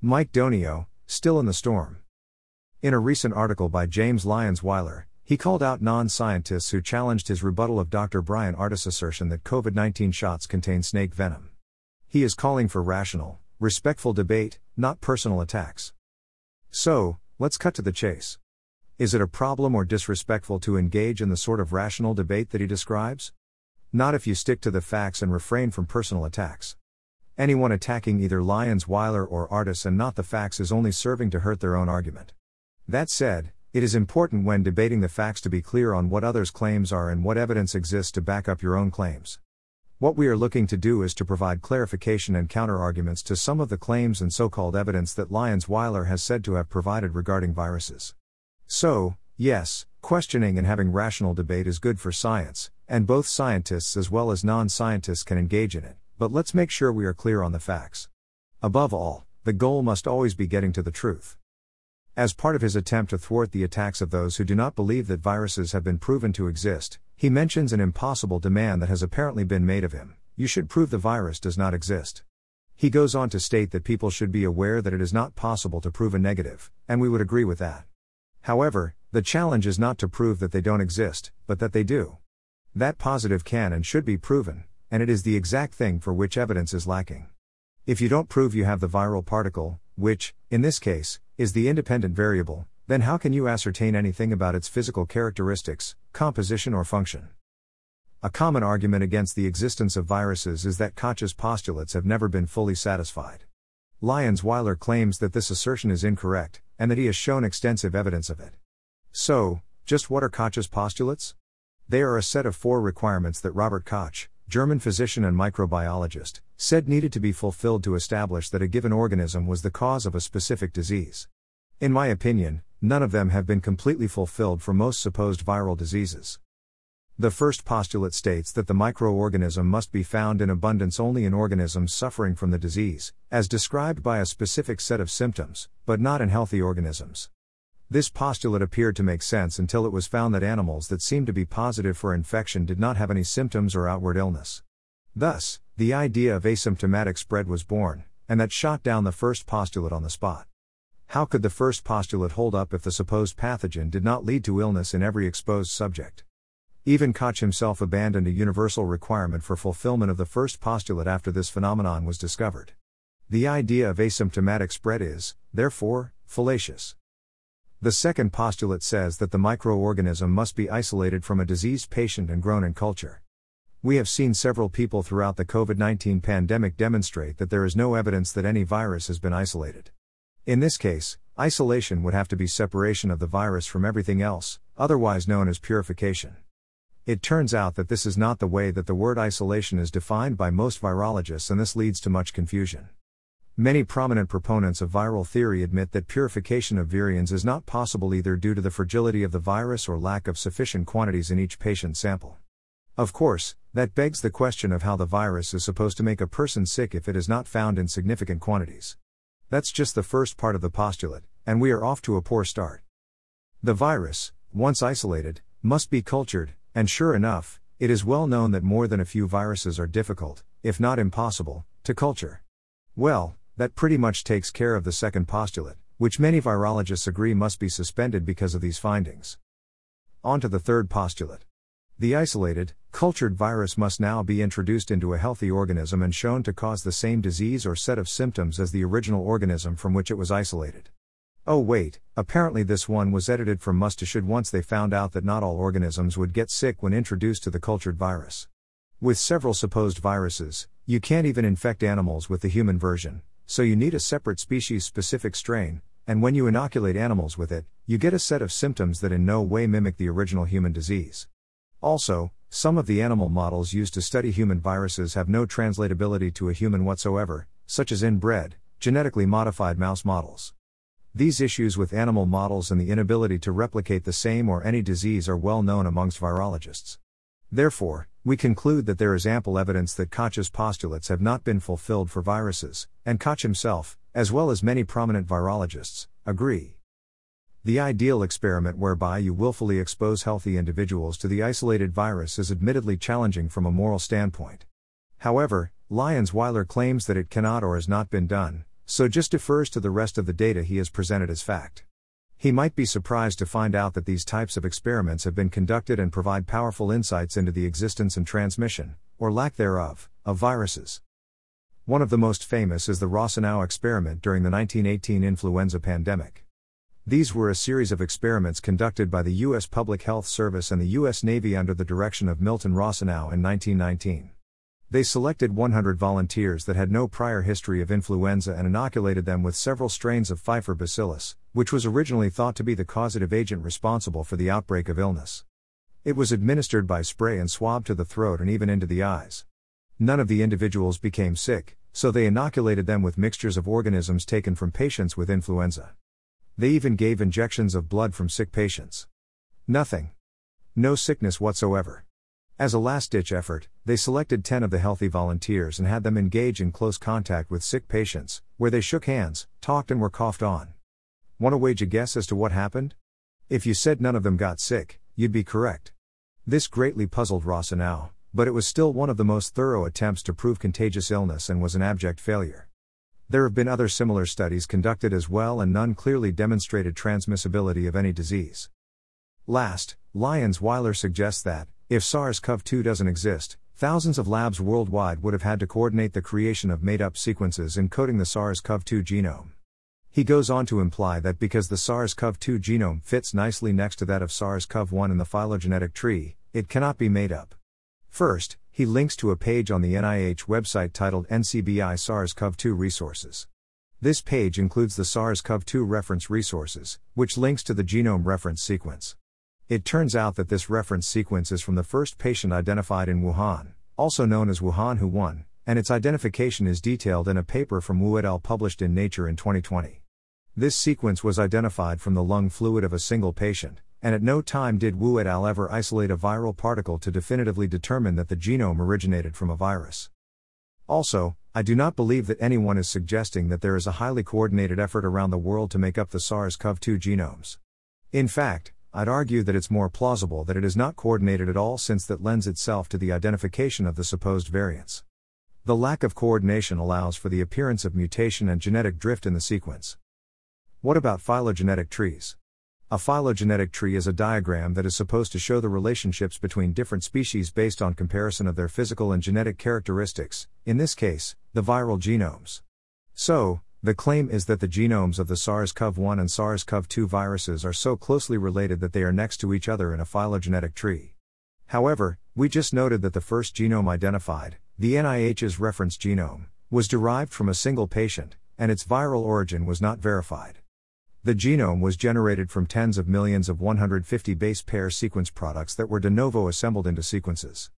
Mike Donio, still in the storm. In a recent article by James Lyons Weiler, he called out non scientists who challenged his rebuttal of Dr. Brian Ardis' assertion that COVID 19 shots contain snake venom. He is calling for rational, respectful debate, not personal attacks. So, let's cut to the chase. Is it a problem or disrespectful to engage in the sort of rational debate that he describes? Not if you stick to the facts and refrain from personal attacks. Anyone attacking either Lyons Weiler or Ardis and not the facts is only serving to hurt their own argument. That said, it is important when debating the facts to be clear on what others' claims are and what evidence exists to back up your own claims. What we are looking to do is to provide clarification and counterarguments to some of the claims and so called evidence that Lyons Weiler has said to have provided regarding viruses. So, yes, questioning and having rational debate is good for science, and both scientists as well as non scientists can engage in it, but let's make sure we are clear on the facts. Above all, the goal must always be getting to the truth. As part of his attempt to thwart the attacks of those who do not believe that viruses have been proven to exist, he mentions an impossible demand that has apparently been made of him you should prove the virus does not exist. He goes on to state that people should be aware that it is not possible to prove a negative, and we would agree with that. However, the challenge is not to prove that they don't exist, but that they do. That positive can and should be proven, and it is the exact thing for which evidence is lacking. If you don't prove you have the viral particle, which, in this case, is the independent variable, then how can you ascertain anything about its physical characteristics, composition, or function? A common argument against the existence of viruses is that Koch's postulates have never been fully satisfied. Lyons Weiler claims that this assertion is incorrect, and that he has shown extensive evidence of it. So, just what are Koch's postulates? They are a set of four requirements that Robert Koch, German physician and microbiologist, said needed to be fulfilled to establish that a given organism was the cause of a specific disease. In my opinion, none of them have been completely fulfilled for most supposed viral diseases. The first postulate states that the microorganism must be found in abundance only in organisms suffering from the disease, as described by a specific set of symptoms, but not in healthy organisms. This postulate appeared to make sense until it was found that animals that seemed to be positive for infection did not have any symptoms or outward illness. Thus, the idea of asymptomatic spread was born, and that shot down the first postulate on the spot. How could the first postulate hold up if the supposed pathogen did not lead to illness in every exposed subject? Even Koch himself abandoned a universal requirement for fulfillment of the first postulate after this phenomenon was discovered. The idea of asymptomatic spread is, therefore, fallacious. The second postulate says that the microorganism must be isolated from a diseased patient and grown in culture. We have seen several people throughout the COVID 19 pandemic demonstrate that there is no evidence that any virus has been isolated. In this case, isolation would have to be separation of the virus from everything else, otherwise known as purification. It turns out that this is not the way that the word isolation is defined by most virologists, and this leads to much confusion. Many prominent proponents of viral theory admit that purification of virions is not possible either due to the fragility of the virus or lack of sufficient quantities in each patient sample. Of course, that begs the question of how the virus is supposed to make a person sick if it is not found in significant quantities. That's just the first part of the postulate, and we are off to a poor start. The virus, once isolated, must be cultured, and sure enough, it is well known that more than a few viruses are difficult, if not impossible, to culture. Well, that pretty much takes care of the second postulate, which many virologists agree must be suspended because of these findings. On to the third postulate. The isolated, cultured virus must now be introduced into a healthy organism and shown to cause the same disease or set of symptoms as the original organism from which it was isolated. Oh, wait, apparently this one was edited from must to should once they found out that not all organisms would get sick when introduced to the cultured virus. With several supposed viruses, you can't even infect animals with the human version, so you need a separate species specific strain, and when you inoculate animals with it, you get a set of symptoms that in no way mimic the original human disease. Also, some of the animal models used to study human viruses have no translatability to a human whatsoever, such as inbred, genetically modified mouse models. These issues with animal models and the inability to replicate the same or any disease are well known amongst virologists. Therefore, we conclude that there is ample evidence that Koch's postulates have not been fulfilled for viruses, and Koch himself, as well as many prominent virologists, agree. The ideal experiment whereby you willfully expose healthy individuals to the isolated virus is admittedly challenging from a moral standpoint. However, Lyons Weiler claims that it cannot or has not been done, so just defers to the rest of the data he has presented as fact. He might be surprised to find out that these types of experiments have been conducted and provide powerful insights into the existence and transmission, or lack thereof, of viruses. One of the most famous is the Rosenau experiment during the 1918 influenza pandemic. These were a series of experiments conducted by the U.S. Public Health Service and the U.S. Navy under the direction of Milton Rosenau in 1919. They selected 100 volunteers that had no prior history of influenza and inoculated them with several strains of Pfeiffer bacillus, which was originally thought to be the causative agent responsible for the outbreak of illness. It was administered by spray and swab to the throat and even into the eyes. None of the individuals became sick, so they inoculated them with mixtures of organisms taken from patients with influenza. They even gave injections of blood from sick patients. Nothing. No sickness whatsoever. As a last ditch effort, they selected 10 of the healthy volunteers and had them engage in close contact with sick patients, where they shook hands, talked, and were coughed on. Want to wage a guess as to what happened? If you said none of them got sick, you'd be correct. This greatly puzzled Rosenau, but it was still one of the most thorough attempts to prove contagious illness and was an abject failure. There have been other similar studies conducted as well, and none clearly demonstrated transmissibility of any disease. Last, Lyons Weiler suggests that, if SARS CoV 2 doesn't exist, thousands of labs worldwide would have had to coordinate the creation of made up sequences encoding the SARS CoV 2 genome. He goes on to imply that because the SARS CoV 2 genome fits nicely next to that of SARS CoV 1 in the phylogenetic tree, it cannot be made up. First, he links to a page on the NIH website titled NCBI SARS CoV 2 Resources. This page includes the SARS CoV 2 reference resources, which links to the genome reference sequence. It turns out that this reference sequence is from the first patient identified in Wuhan, also known as Wuhan Hu 1, and its identification is detailed in a paper from Wu et al. published in Nature in 2020. This sequence was identified from the lung fluid of a single patient, and at no time did Wu et al. ever isolate a viral particle to definitively determine that the genome originated from a virus. Also, I do not believe that anyone is suggesting that there is a highly coordinated effort around the world to make up the SARS CoV 2 genomes. In fact, I'd argue that it's more plausible that it is not coordinated at all since that lends itself to the identification of the supposed variants. The lack of coordination allows for the appearance of mutation and genetic drift in the sequence. What about phylogenetic trees? A phylogenetic tree is a diagram that is supposed to show the relationships between different species based on comparison of their physical and genetic characteristics, in this case, the viral genomes. So, the claim is that the genomes of the SARS CoV 1 and SARS CoV 2 viruses are so closely related that they are next to each other in a phylogenetic tree. However, we just noted that the first genome identified, the NIH's reference genome, was derived from a single patient, and its viral origin was not verified. The genome was generated from tens of millions of 150 base pair sequence products that were de novo assembled into sequences.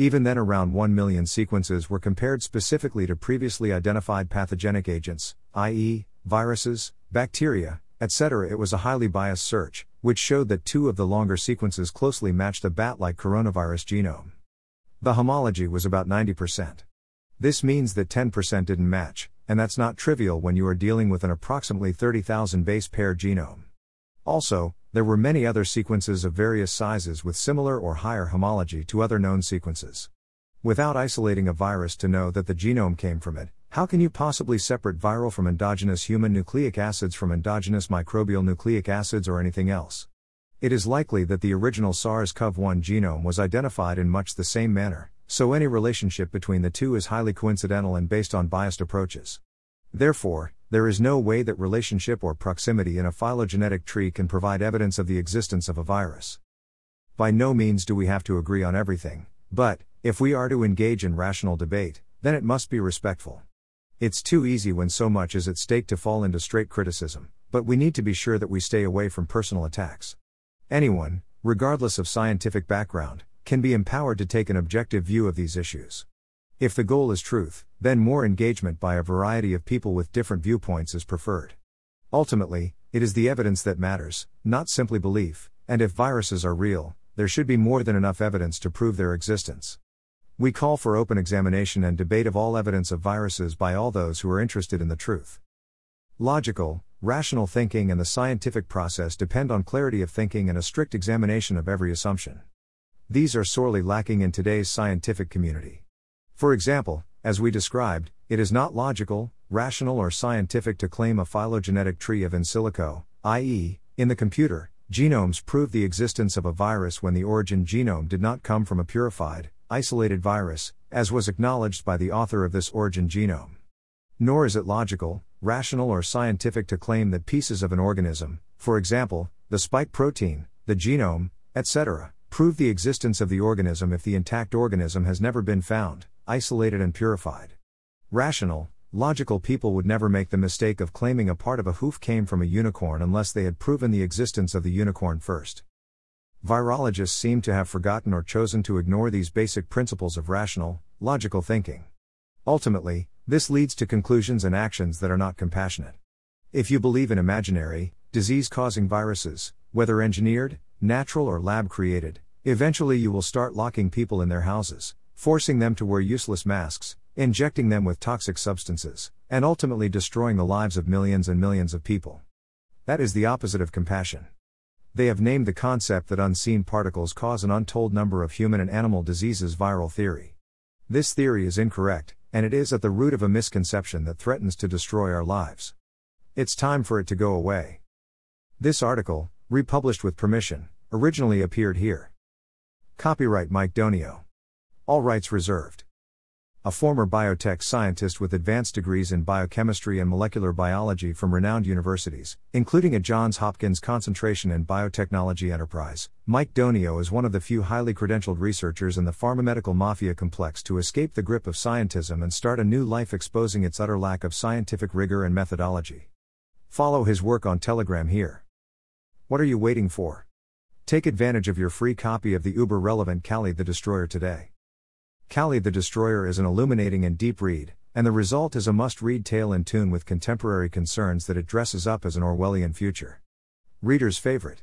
Even then, around 1 million sequences were compared specifically to previously identified pathogenic agents, i.e., viruses, bacteria, etc. It was a highly biased search, which showed that two of the longer sequences closely matched the bat like coronavirus genome. The homology was about 90%. This means that 10% didn't match, and that's not trivial when you are dealing with an approximately 30,000 base pair genome. Also, there were many other sequences of various sizes with similar or higher homology to other known sequences. Without isolating a virus to know that the genome came from it, how can you possibly separate viral from endogenous human nucleic acids from endogenous microbial nucleic acids or anything else? It is likely that the original SARS CoV 1 genome was identified in much the same manner, so any relationship between the two is highly coincidental and based on biased approaches. Therefore, there is no way that relationship or proximity in a phylogenetic tree can provide evidence of the existence of a virus. By no means do we have to agree on everything, but, if we are to engage in rational debate, then it must be respectful. It's too easy when so much is at stake to fall into straight criticism, but we need to be sure that we stay away from personal attacks. Anyone, regardless of scientific background, can be empowered to take an objective view of these issues. If the goal is truth, then more engagement by a variety of people with different viewpoints is preferred. Ultimately, it is the evidence that matters, not simply belief, and if viruses are real, there should be more than enough evidence to prove their existence. We call for open examination and debate of all evidence of viruses by all those who are interested in the truth. Logical, rational thinking and the scientific process depend on clarity of thinking and a strict examination of every assumption. These are sorely lacking in today's scientific community. For example, as we described, it is not logical, rational or scientific to claim a phylogenetic tree of in silico, i.e., in the computer, genomes prove the existence of a virus when the origin genome did not come from a purified, isolated virus, as was acknowledged by the author of this origin genome. Nor is it logical, rational, or scientific to claim that pieces of an organism, for example, the spike protein, the genome, etc., prove the existence of the organism if the intact organism has never been found, isolated, and purified. Rational, logical people would never make the mistake of claiming a part of a hoof came from a unicorn unless they had proven the existence of the unicorn first. Virologists seem to have forgotten or chosen to ignore these basic principles of rational, logical thinking. Ultimately, this leads to conclusions and actions that are not compassionate. If you believe in imaginary, disease causing viruses, whether engineered, natural, or lab created, eventually you will start locking people in their houses, forcing them to wear useless masks, injecting them with toxic substances, and ultimately destroying the lives of millions and millions of people. That is the opposite of compassion. They have named the concept that unseen particles cause an untold number of human and animal diseases viral theory. This theory is incorrect, and it is at the root of a misconception that threatens to destroy our lives. It's time for it to go away. This article, republished with permission, originally appeared here. Copyright Mike Donio. All rights reserved. A former biotech scientist with advanced degrees in biochemistry and molecular biology from renowned universities, including a Johns Hopkins concentration in biotechnology enterprise, Mike Donio is one of the few highly credentialed researchers in the pharmamedical mafia complex to escape the grip of scientism and start a new life exposing its utter lack of scientific rigor and methodology. Follow his work on Telegram here. What are you waiting for? Take advantage of your free copy of the uber relevant Kali the Destroyer today. Kali the Destroyer is an illuminating and deep read, and the result is a must read tale in tune with contemporary concerns that it dresses up as an Orwellian future. Reader's favorite.